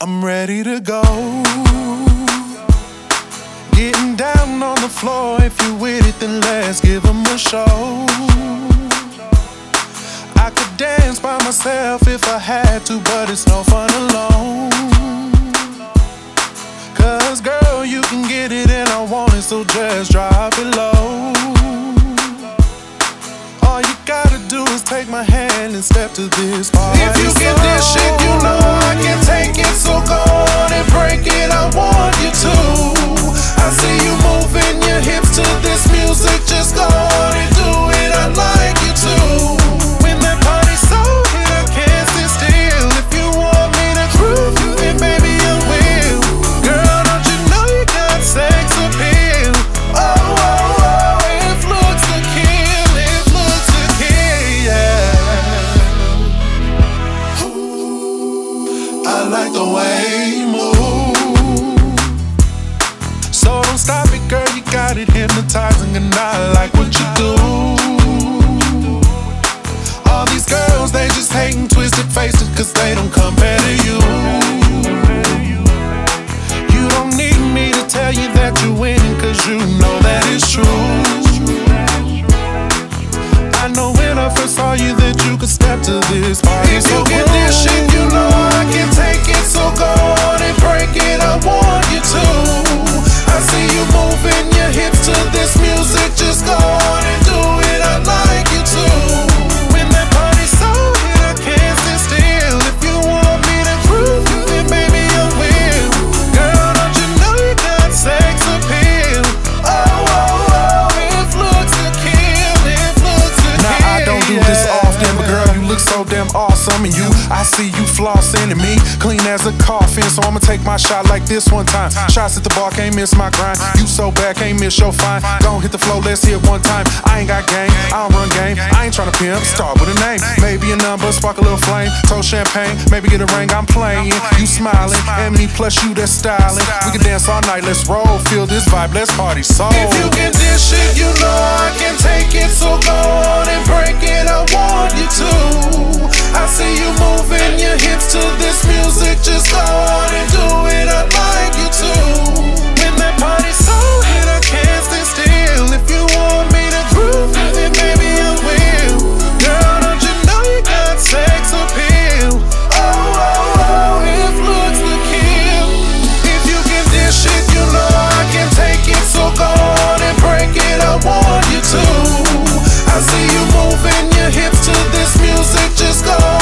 I'm ready to go. Getting down on the floor. If you with it, then let's give 'em a show. I could dance by myself if I had to, but it's no fun alone. Cause girl, you can get it and I want it, so just drop it low. All you gotta do is take my hand and step to this party. If you get this shit, you know got it hypnotizing, and I like what you do. All these girls, they just hating, twisted faces, cause they don't awesome. And you, I see you flossing and me clean as a coffin. So I'ma take my shot like this one time. Shots at the bar, can't miss my grind. You so bad, can't miss your fine. Don't hit the flow, let's hit one time. I ain't got game, I don't run game. I ain't tryna pimp, start with a name. Maybe a number, spark a little flame. Toast champagne, maybe get a ring. I'm playing, you smiling, and me plus you that's styling. We can dance all night, let's roll, feel this vibe, let's party. So If you get this shit, you know I can take it. So just go on and do it like you. When that party's so hot, I can't stay still. If you want me to I will. Girl, don't you know you got sex appeal? Oh, oh, oh if looks kill. If you can dish it, you know I can take it. So go on and break it, I want you to. I see you moving your hips to this music, just go